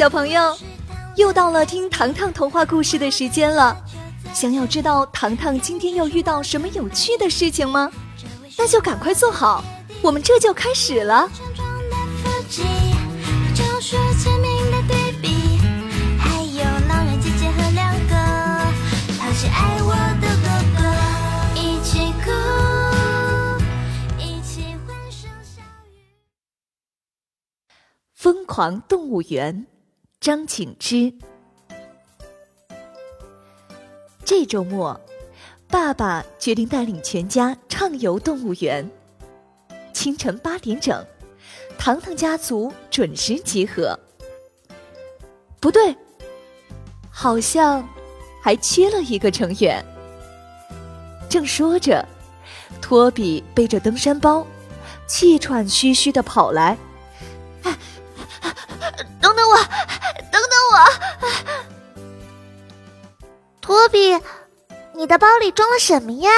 小朋友，又到了听糖糖童话故事的时间了。想要知道糖糖今天又遇到什么有趣的事情吗？那就赶快坐好，我们这就开始了。疯狂动物园，张景之。这周末，爸爸决定带领全家畅游动物园。清晨八点整，糖糖家族准时集合。不对，好像还缺了一个成员。正说着，托比背着登山包，气喘吁吁的跑来。托比，你的包里装了什么呀？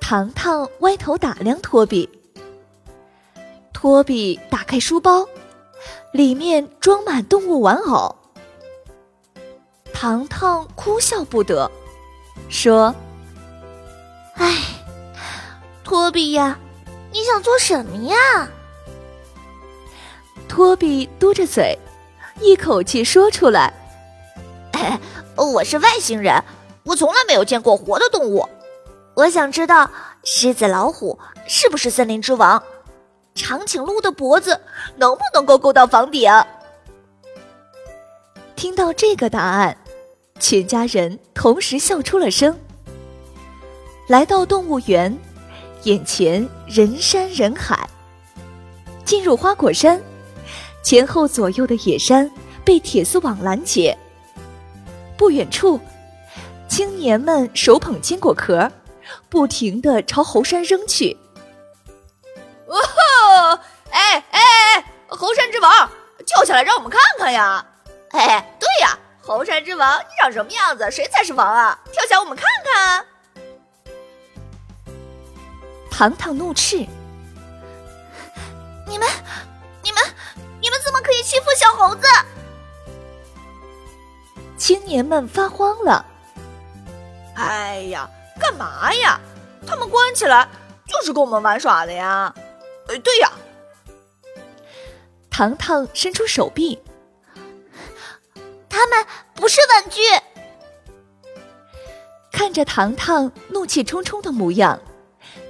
糖糖歪头打量托比。托比打开书包，里面装满动物玩偶。糖糖哭笑不得，说：“哎，托比呀，你想做什么呀？”托比嘟着嘴，一口气说出来。我是外星人，我从来没有见过活的动物。我想知道狮子、老虎是不是森林之王？长颈鹿的脖子能不能够够到房顶？听到这个答案，全家人同时笑出了声。来到动物园，眼前人山人海。进入花果山，前后左右的野山被铁丝网拦截。不远处，青年们手捧坚果壳，不停的朝猴山扔去。哦吼！哎哎哎！猴山之王，跳下来让我们看看呀！哎，对呀，猴山之王，你长什么样子？谁才是王啊？跳下我们看看！糖糖怒斥：“你们，你们，你们怎么可以欺负小猴子？”青年们发慌了。哎呀，干嘛呀？他们关起来就是跟我们玩耍的呀！哎，对呀。糖糖伸出手臂，他们不是玩具。看着糖糖怒气冲冲的模样，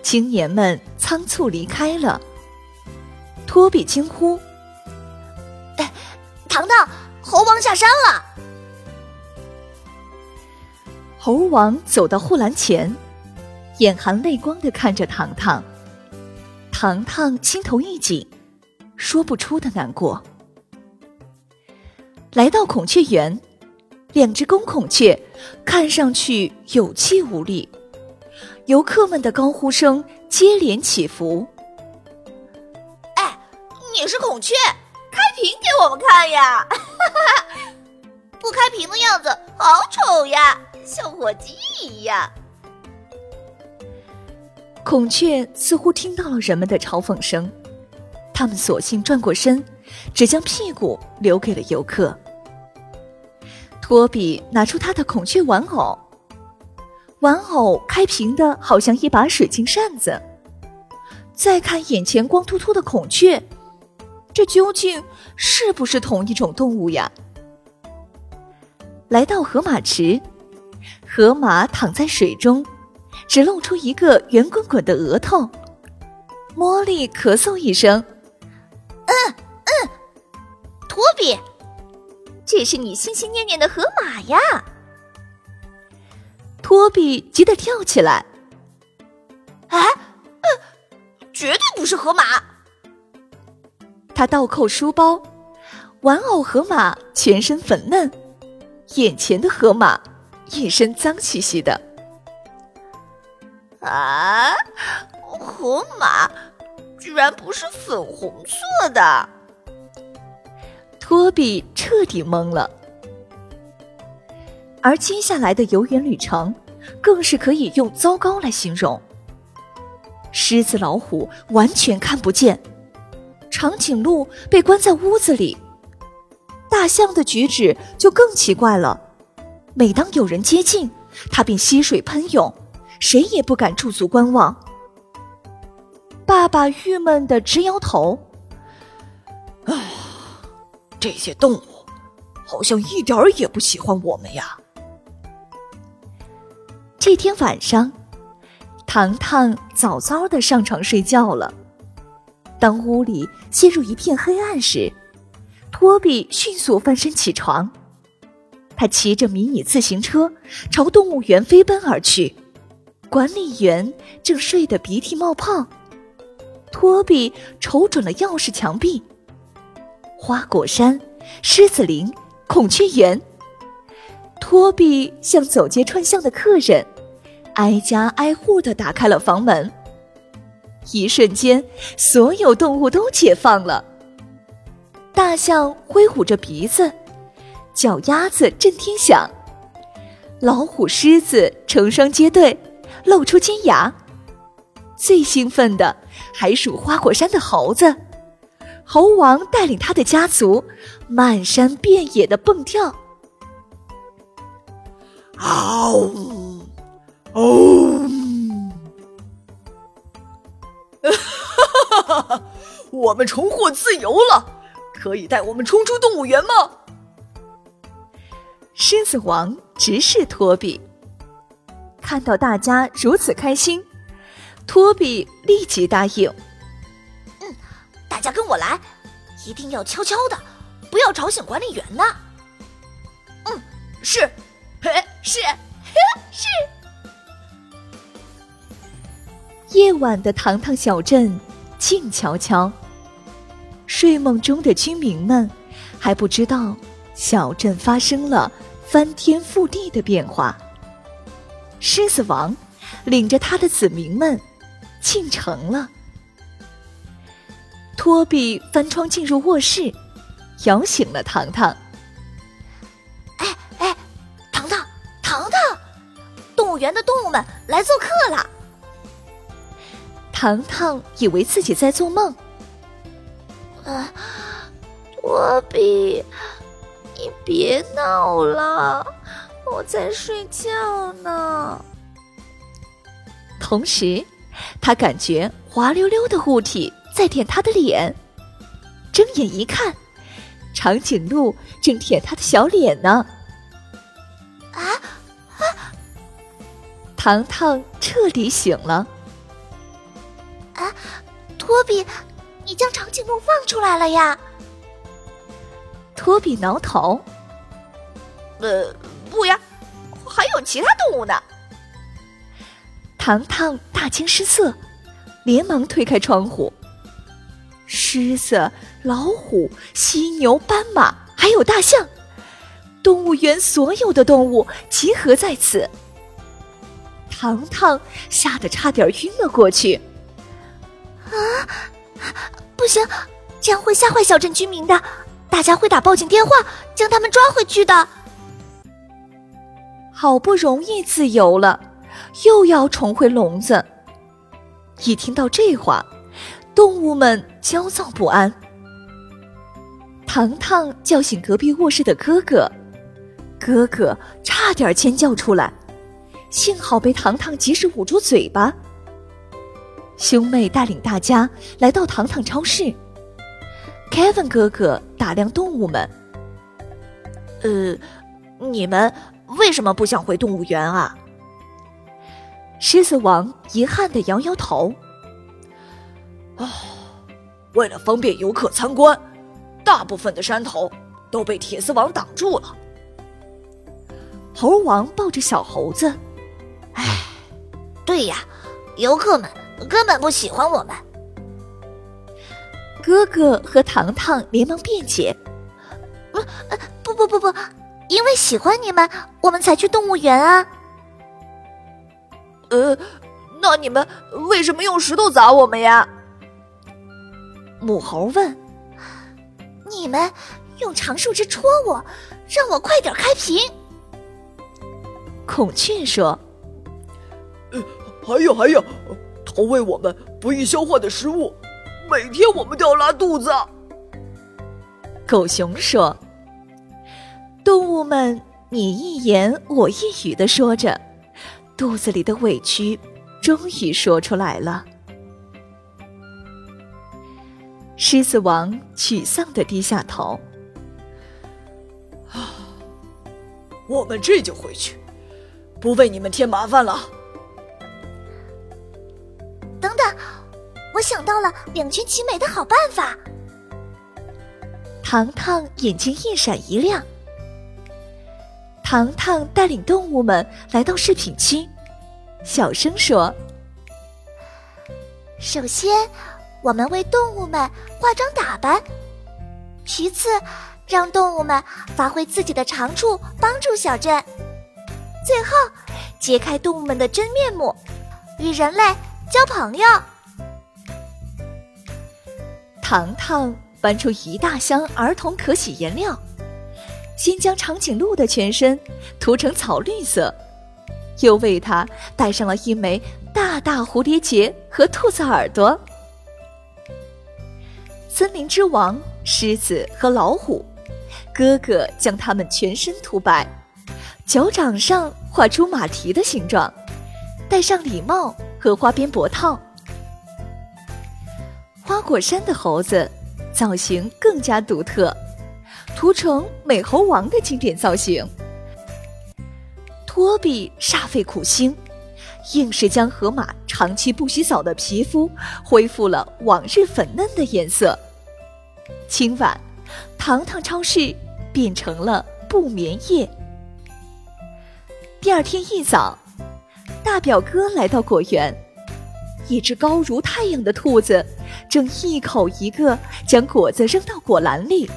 青年们仓促离开了。托比惊呼：“哎，糖糖，猴王下山了！”猴王走到护栏前，眼含泪光的看着糖糖。糖糖心头一紧，说不出的难过。来到孔雀园，两只公孔雀看上去有气无力，游客们的高呼声接连起伏。哎，你是孔雀，开屏给我们看呀！哈 哈不开屏的样子好丑呀！像火鸡一样，孔雀似乎听到了人们的嘲讽声，他们索性转过身，只将屁股留给了游客。托比拿出他的孔雀玩偶，玩偶开屏的好像一把水晶扇子。再看眼前光秃秃的孔雀，这究竟是不是同一种动物呀？来到河马池。河马躺在水中，只露出一个圆滚滚的额头。茉莉咳嗽一声：“嗯嗯，托比，这是你心心念念的河马呀！”托比急得跳起来：“哎，绝对不是河马！”他倒扣书包，玩偶河马全身粉嫩，眼前的河马。一身脏兮兮的，啊！河马居然不是粉红色的，托比彻底懵了。而接下来的游园旅程，更是可以用糟糕来形容。狮子、老虎完全看不见，长颈鹿被关在屋子里，大象的举止就更奇怪了。每当有人接近，它便溪水喷涌，谁也不敢驻足观望。爸爸郁闷的直摇头：“哎，这些动物好像一点儿也不喜欢我们呀。”这天晚上，糖糖早早的上床睡觉了。当屋里陷入一片黑暗时，托比迅速翻身起床。他骑着迷你自行车朝动物园飞奔而去。管理员正睡得鼻涕冒泡。托比瞅准了钥匙墙壁。花果山、狮子林、孔雀园。托比像走街串巷的客人，挨家挨户的打开了房门。一瞬间，所有动物都解放了。大象挥舞着鼻子，脚丫子震天响。老虎、狮子成双结对，露出尖牙。最兴奋的还属花果山的猴子，猴王带领他的家族漫山遍野的蹦跳。嗷！哦！哈哈哈！我们重获自由了，可以带我们冲出动物园吗？狮子王直视托比，看到大家如此开心，托比立即答应：“嗯，大家跟我来，一定要悄悄的，不要吵醒管理员呢。”“嗯，是，嘿，是，嘿是。”夜晚的糖糖小镇静悄悄，睡梦中的居民们还不知道小镇发生了翻天覆地的变化。狮子王领着他的子民们进城了。托比翻窗进入卧室，摇醒了糖糖。哎哎，糖糖，糖糖，动物园的动物们来做客了。糖糖以为自己在做梦。啊，托比，你别闹了，我在睡觉呢。同时，他感觉滑溜溜的物体在舔他的脸。睁眼一看，长颈鹿正舔他的小脸呢。啊啊！糖糖彻底醒了。啊，托比，你将长颈鹿放出来了呀？托比挠头，呃，不呀，还有其他动物呢。糖糖大惊失色，连忙推开窗户。狮子、老虎、犀牛、斑马，还有大象，动物园所有的动物集合在此。糖糖吓得差点晕了过去。啊，不行，这样会吓坏小镇居民的，大家会打报警电话，将他们抓回去的。好不容易自由了，又要重回笼子。一听到这话，动物们焦躁不安。糖糖叫醒隔壁卧室的哥哥，哥哥差点尖叫出来，幸好被糖糖及时捂住嘴巴。兄妹带领大家来到糖糖超市。Kevin 哥哥打量动物们，呃，你们为什么不想回动物园啊？狮子王遗憾的摇摇头。哦，为了方便游客参观，大部分的山头都被铁丝网挡住了。猴王抱着小猴子，唉，对呀，游客们。根本不喜欢我们。哥哥和糖糖连忙辩解：“不，不，不，不，不，因为喜欢你们，我们才去动物园啊。”呃，那你们为什么用石头砸我们呀？母猴问。“你们用长树枝戳我，让我快点开屏。”孔雀说。“呃，还有，还有。”投喂我们不易消化的食物，每天我们都要拉肚子。狗熊说：“动物们你一言我一语的说着，肚子里的委屈终于说出来了。狮子王沮丧的低下头。啊，我们这就回去，不为你们添麻烦了。等等，我想到了两全其美的好办法。糖糖眼睛一闪一亮。糖糖带领动物们来到饰品区，小声说：“首先。”我们为动物们化妆打扮，其次，让动物们发挥自己的长处，帮助小镇。最后，揭开动物们的真面目，与人类交朋友。糖糖搬出一大箱儿童可洗颜料，先将长颈鹿的全身涂成草绿色，又为它戴上了一枚大大蝴蝶结和兔子耳朵。森林之王狮子和老虎，哥哥将它们全身涂白，脚掌上画出马蹄的形状，戴上礼帽和花边脖套。花果山的猴子造型更加独特，涂成美猴王的经典造型。托比煞费苦心，硬是将河马长期不洗澡的皮肤恢复了往日粉嫩的颜色。今晚，糖糖超市变成了不眠夜。第二天一早，大表哥来到果园，一只高如太阳的兔子正一口一个将果子扔到果篮里。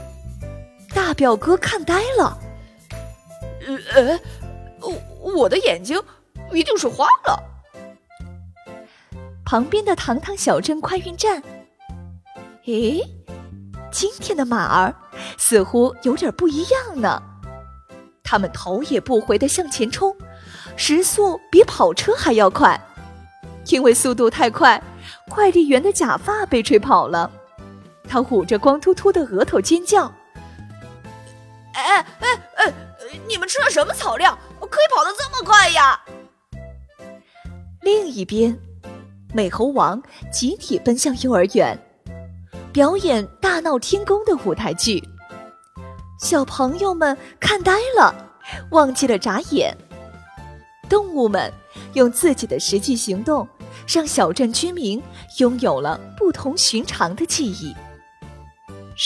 大表哥看呆了，呃，我的眼睛一定是花了。旁边的糖糖小镇快运站，诶。今天的马儿似乎有点不一样呢，他们头也不回的向前冲，时速比跑车还要快。因为速度太快，快递员的假发被吹跑了，他捂着光秃秃的额头尖叫：“哎哎哎！你们吃了什么草料，可以跑得这么快呀？”另一边，美猴王集体奔向幼儿园。表演大闹天宫的舞台剧，小朋友们看呆了，忘记了眨眼。动物们用自己的实际行动，让小镇居民拥有了不同寻常的记忆。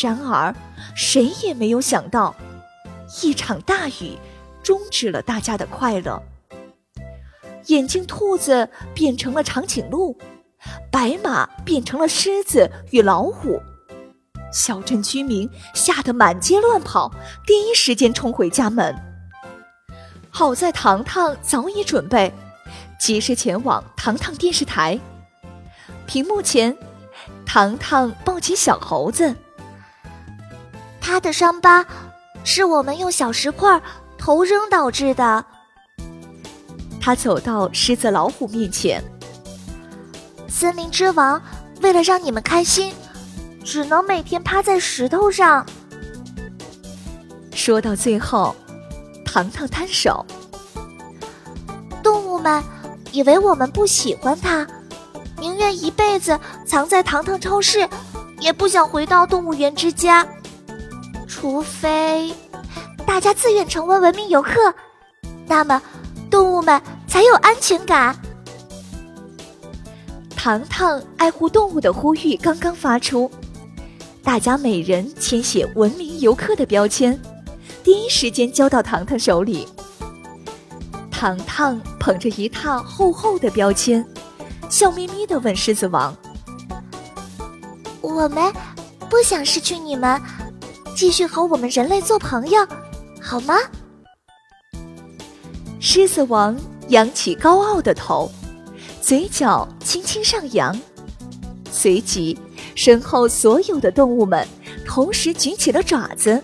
然而，谁也没有想到，一场大雨终止了大家的快乐。眼镜兔子变成了长颈鹿。白马变成了狮子与老虎，小镇居民吓得满街乱跑，第一时间冲回家门。好在糖糖早已准备，及时前往糖糖电视台。屏幕前，糖糖抱起小猴子，他的伤疤是我们用小石块头扔导致的。他走到狮子老虎面前。森林之王为了让你们开心，只能每天趴在石头上。说到最后，糖糖摊手。动物们以为我们不喜欢它，宁愿一辈子藏在糖糖超市，也不想回到动物园之家。除非大家自愿成为文明游客，那么动物们才有安全感。糖糖爱护动物的呼吁刚刚发出，大家每人签写“文明游客”的标签，第一时间交到糖糖手里。糖糖捧着一沓厚厚的标签，笑眯眯地问狮子王：“我们不想失去你们，继续和我们人类做朋友，好吗？”狮子王扬起高傲的头。嘴角轻轻上扬，随即身后所有的动物们同时举起了爪子，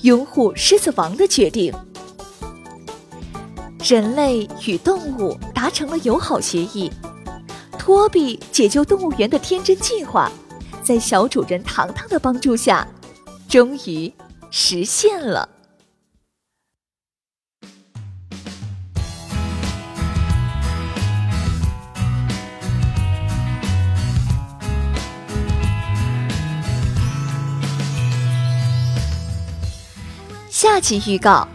拥护狮子王的决定。人类与动物达成了友好协议，托比解救动物园的天真计划，在小主人糖糖的帮助下，终于实现了。下集预告。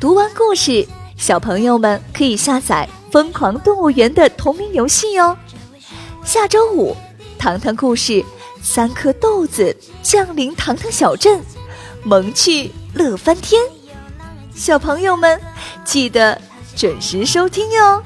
读完故事小朋友们可以下载疯狂动物园的同名游戏哦。下周五糖糖故事三颗豆子降临糖糖小镇，萌趣乐翻天。小朋友们记得准时收听哟。